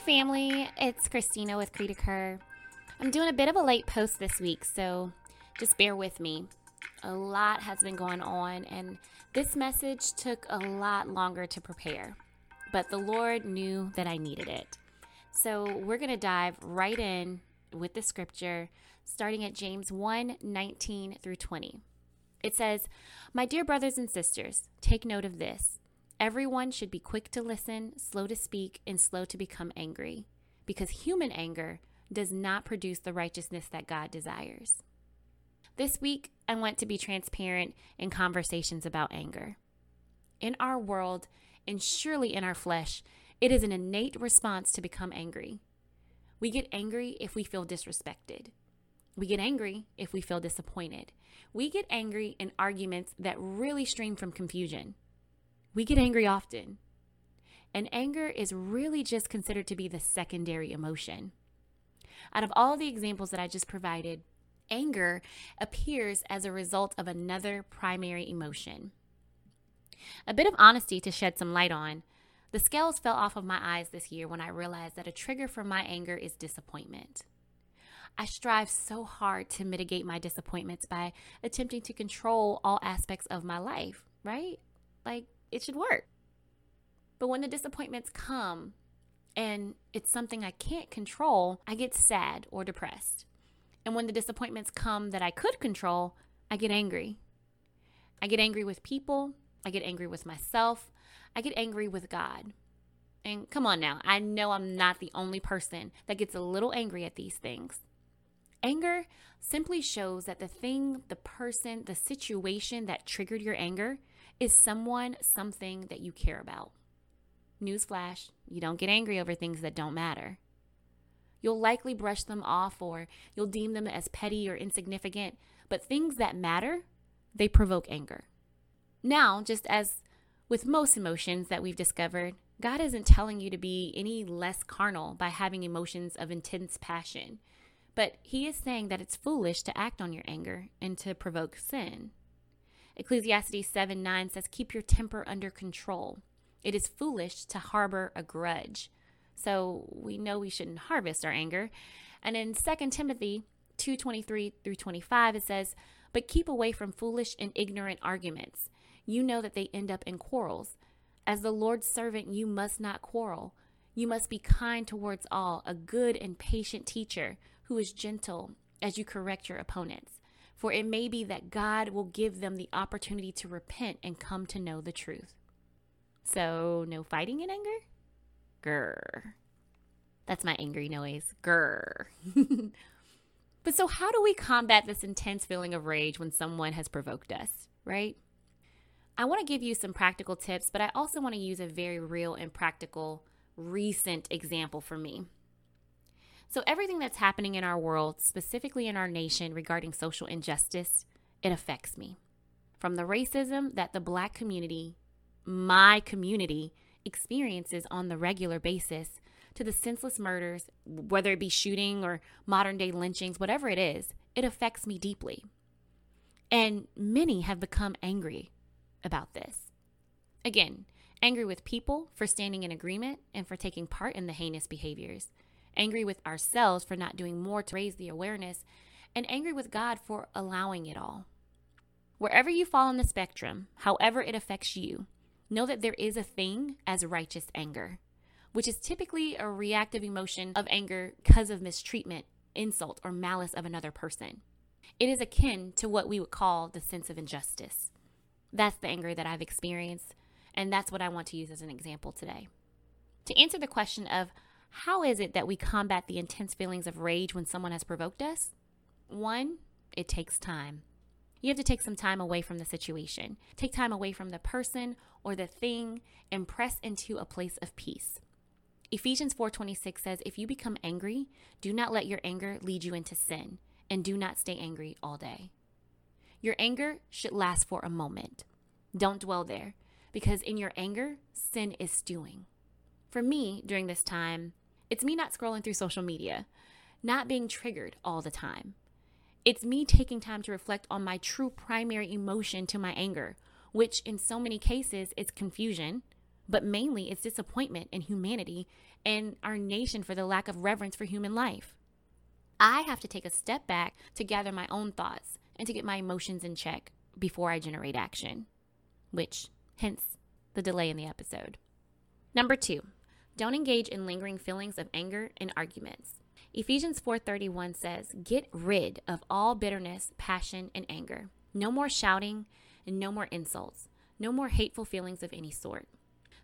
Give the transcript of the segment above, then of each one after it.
family. It's Christina with Creedicur. I'm doing a bit of a late post this week, so just bear with me. A lot has been going on, and this message took a lot longer to prepare, but the Lord knew that I needed it. So we're going to dive right in with the scripture, starting at James 1 19 through 20. It says, My dear brothers and sisters, take note of this. Everyone should be quick to listen, slow to speak, and slow to become angry, because human anger does not produce the righteousness that God desires. This week, I want to be transparent in conversations about anger. In our world, and surely in our flesh, it is an innate response to become angry. We get angry if we feel disrespected. We get angry if we feel disappointed. We get angry in arguments that really stream from confusion. We get angry often. And anger is really just considered to be the secondary emotion. Out of all the examples that I just provided, anger appears as a result of another primary emotion. A bit of honesty to shed some light on. The scales fell off of my eyes this year when I realized that a trigger for my anger is disappointment. I strive so hard to mitigate my disappointments by attempting to control all aspects of my life, right? Like it should work. But when the disappointments come and it's something I can't control, I get sad or depressed. And when the disappointments come that I could control, I get angry. I get angry with people, I get angry with myself, I get angry with God. And come on now, I know I'm not the only person that gets a little angry at these things. Anger simply shows that the thing, the person, the situation that triggered your anger is someone, something that you care about. Newsflash, you don't get angry over things that don't matter. You'll likely brush them off or you'll deem them as petty or insignificant, but things that matter, they provoke anger. Now, just as with most emotions that we've discovered, God isn't telling you to be any less carnal by having emotions of intense passion, but He is saying that it's foolish to act on your anger and to provoke sin. Ecclesiastes 7 9 says, Keep your temper under control. It is foolish to harbor a grudge. So we know we shouldn't harvest our anger. And in 2 Timothy 2:23 through 25 it says, "But keep away from foolish and ignorant arguments. You know that they end up in quarrels. As the Lord's servant, you must not quarrel. You must be kind towards all, a good and patient teacher who is gentle as you correct your opponents for it may be that God will give them the opportunity to repent and come to know the truth. So, no fighting in anger? Grr. That's my angry noise. Grr. but so, how do we combat this intense feeling of rage when someone has provoked us, right? I want to give you some practical tips, but I also want to use a very real and practical recent example for me. So, everything that's happening in our world, specifically in our nation regarding social injustice, it affects me. From the racism that the black community, my community, experiences on the regular basis, to the senseless murders, whether it be shooting or modern day lynchings, whatever it is, it affects me deeply. And many have become angry about this. Again, angry with people for standing in agreement and for taking part in the heinous behaviors angry with ourselves for not doing more to raise the awareness, and angry with God for allowing it all. Wherever you fall on the spectrum, however it affects you, know that there is a thing as righteous anger, which is typically a reactive emotion of anger because of mistreatment, insult, or malice of another person. It is akin to what we would call the sense of injustice. That's the anger that I've experienced, and that's what I want to use as an example today. To answer the question of how is it that we combat the intense feelings of rage when someone has provoked us? One, it takes time. You have to take some time away from the situation. Take time away from the person or the thing and press into a place of peace. Ephesians 4:26 says, "If you become angry, do not let your anger lead you into sin, and do not stay angry all day." Your anger should last for a moment. Don't dwell there, because in your anger, sin is stewing. For me, during this time, it's me not scrolling through social media, not being triggered all the time. It's me taking time to reflect on my true primary emotion to my anger, which in so many cases is confusion, but mainly it's disappointment in humanity and our nation for the lack of reverence for human life. I have to take a step back to gather my own thoughts and to get my emotions in check before I generate action, which, hence, the delay in the episode. Number two, don't engage in lingering feelings of anger and arguments. Ephesians 4:31 says, "Get rid of all bitterness, passion, and anger. No more shouting and no more insults. No more hateful feelings of any sort."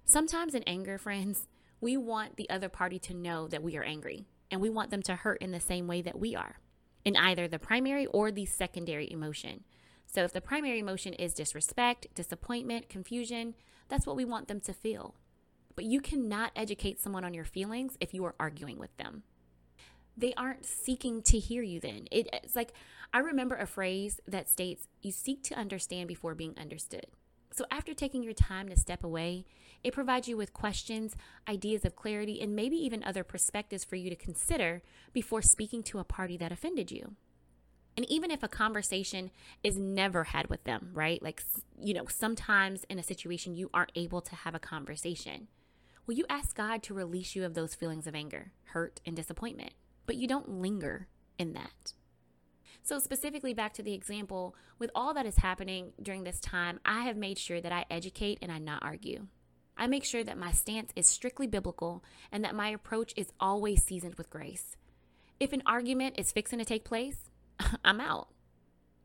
Sometimes in anger, friends, we want the other party to know that we are angry, and we want them to hurt in the same way that we are, in either the primary or the secondary emotion. So if the primary emotion is disrespect, disappointment, confusion, that's what we want them to feel. But you cannot educate someone on your feelings if you are arguing with them. They aren't seeking to hear you then. It, it's like, I remember a phrase that states, you seek to understand before being understood. So, after taking your time to step away, it provides you with questions, ideas of clarity, and maybe even other perspectives for you to consider before speaking to a party that offended you. And even if a conversation is never had with them, right? Like, you know, sometimes in a situation you aren't able to have a conversation. Will you ask God to release you of those feelings of anger, hurt, and disappointment? But you don't linger in that. So, specifically back to the example, with all that is happening during this time, I have made sure that I educate and I not argue. I make sure that my stance is strictly biblical and that my approach is always seasoned with grace. If an argument is fixing to take place, I'm out.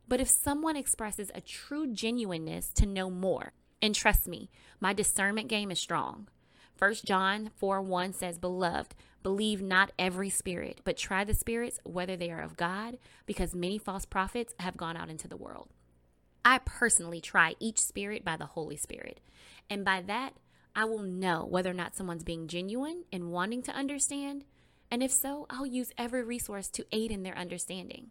But if someone expresses a true genuineness to know more, and trust me, my discernment game is strong. 1 John 4 1 says, Beloved, believe not every spirit, but try the spirits whether they are of God, because many false prophets have gone out into the world. I personally try each spirit by the Holy Spirit. And by that, I will know whether or not someone's being genuine and wanting to understand. And if so, I'll use every resource to aid in their understanding.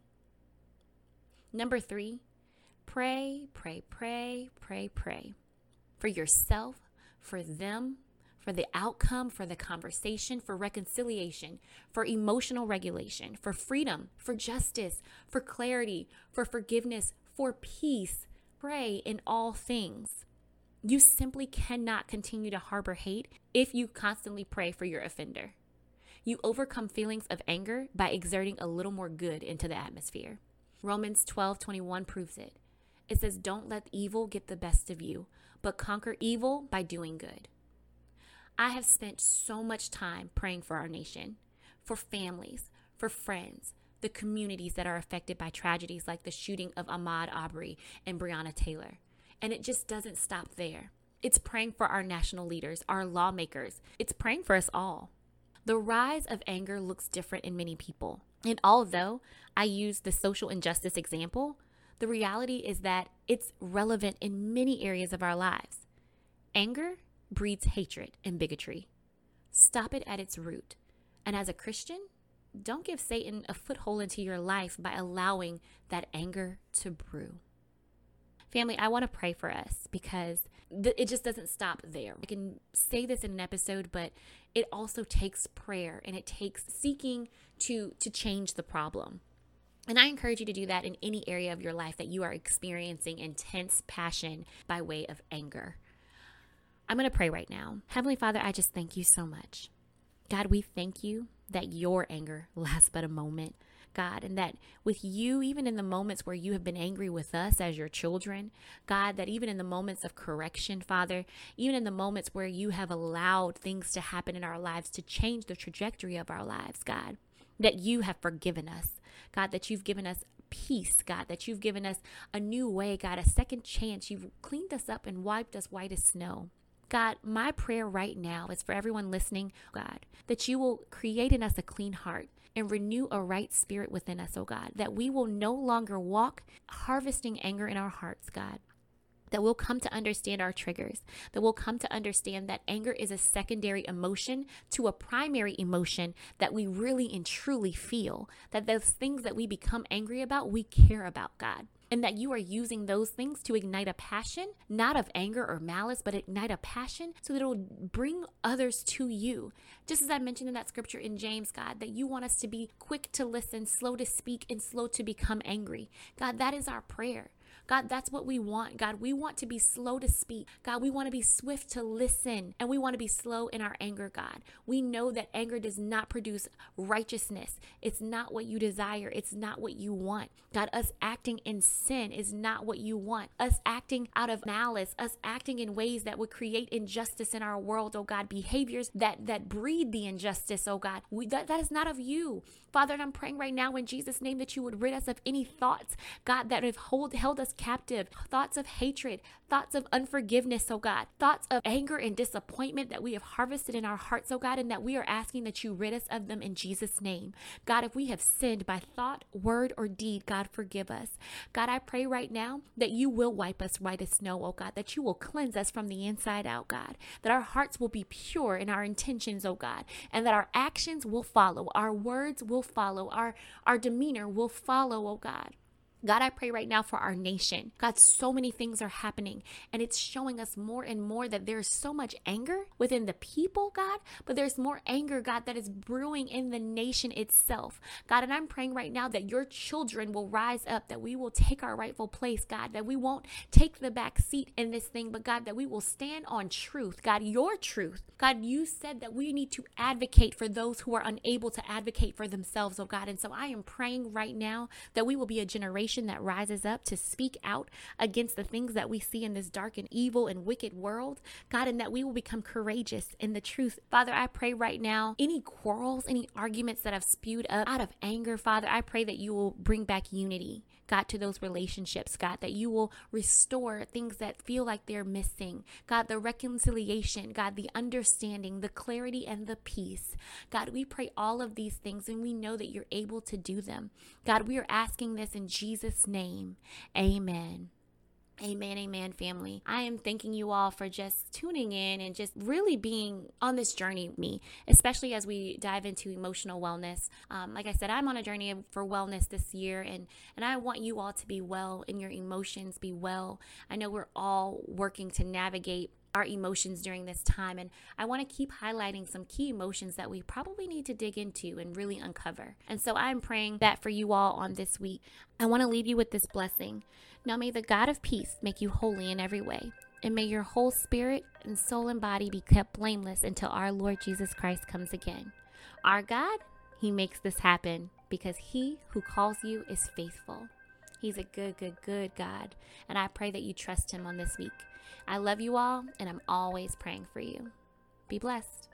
Number three, pray, pray, pray, pray, pray for yourself, for them, for the outcome, for the conversation, for reconciliation, for emotional regulation, for freedom, for justice, for clarity, for forgiveness, for peace. Pray in all things. You simply cannot continue to harbor hate if you constantly pray for your offender. You overcome feelings of anger by exerting a little more good into the atmosphere. Romans 12 21 proves it. It says, Don't let evil get the best of you, but conquer evil by doing good. I have spent so much time praying for our nation, for families, for friends, the communities that are affected by tragedies like the shooting of Ahmaud Arbery and Breonna Taylor. And it just doesn't stop there. It's praying for our national leaders, our lawmakers. It's praying for us all. The rise of anger looks different in many people. And although I use the social injustice example, the reality is that it's relevant in many areas of our lives. Anger breeds hatred and bigotry. Stop it at its root. And as a Christian, don't give Satan a foothold into your life by allowing that anger to brew. Family, I want to pray for us because th- it just doesn't stop there. I can say this in an episode, but it also takes prayer and it takes seeking to to change the problem. And I encourage you to do that in any area of your life that you are experiencing intense passion by way of anger. I'm going to pray right now. Heavenly Father, I just thank you so much. God, we thank you that your anger lasts but a moment. God, and that with you, even in the moments where you have been angry with us as your children, God, that even in the moments of correction, Father, even in the moments where you have allowed things to happen in our lives to change the trajectory of our lives, God, that you have forgiven us, God, that you've given us peace, God, that you've given us a new way, God, a second chance. You've cleaned us up and wiped us white as snow. God, my prayer right now is for everyone listening, God, that you will create in us a clean heart and renew a right spirit within us, oh God, that we will no longer walk harvesting anger in our hearts, God. That we'll come to understand our triggers, that we'll come to understand that anger is a secondary emotion to a primary emotion that we really and truly feel. That those things that we become angry about, we care about, God and that you are using those things to ignite a passion, not of anger or malice, but ignite a passion so that it will bring others to you. Just as I mentioned in that scripture in James, God, that you want us to be quick to listen, slow to speak, and slow to become angry. God, that is our prayer. God, that's what we want. God, we want to be slow to speak. God, we want to be swift to listen and we want to be slow in our anger, God. We know that anger does not produce righteousness. It's not what you desire. It's not what you want. God, us acting in sin is not what you want. Us acting out of malice, us acting in ways that would create injustice in our world, oh God, behaviors that that breed the injustice, oh God. We, that, that is not of you. Father, and I'm praying right now in Jesus' name that you would rid us of any thoughts, God, that have hold, held us captive, thoughts of hatred, thoughts of unforgiveness, oh God, thoughts of anger and disappointment that we have harvested in our hearts, oh God, and that we are asking that you rid us of them in Jesus' name. God, if we have sinned by thought, word, or deed, God, forgive us. God, I pray right now that you will wipe us white as snow, oh God, that you will cleanse us from the inside out, God, that our hearts will be pure in our intentions, oh God, and that our actions will follow, our words will follow, our, our demeanor will follow, oh God. God, I pray right now for our nation. God, so many things are happening, and it's showing us more and more that there's so much anger within the people, God, but there's more anger, God, that is brewing in the nation itself. God, and I'm praying right now that your children will rise up, that we will take our rightful place, God, that we won't take the back seat in this thing, but God, that we will stand on truth, God, your truth. God, you said that we need to advocate for those who are unable to advocate for themselves, oh God. And so I am praying right now that we will be a generation generation that rises up to speak out against the things that we see in this dark and evil and wicked world, God, and that we will become courageous in the truth. Father, I pray right now, any quarrels, any arguments that have spewed up out of anger, Father, I pray that you will bring back unity. God, to those relationships, God, that you will restore things that feel like they're missing. God, the reconciliation, God, the understanding, the clarity, and the peace. God, we pray all of these things and we know that you're able to do them. God, we are asking this in Jesus' name. Amen. Amen, amen, family. I am thanking you all for just tuning in and just really being on this journey with me, especially as we dive into emotional wellness. Um, like I said, I'm on a journey for wellness this year, and and I want you all to be well in your emotions, be well. I know we're all working to navigate our emotions during this time. And I want to keep highlighting some key emotions that we probably need to dig into and really uncover. And so I'm praying that for you all on this week. I want to leave you with this blessing. Now may the God of peace make you holy in every way. And may your whole spirit and soul and body be kept blameless until our Lord Jesus Christ comes again. Our God, He makes this happen because He who calls you is faithful. He's a good, good, good God. And I pray that you trust Him on this week. I love you all, and I'm always praying for you. Be blessed.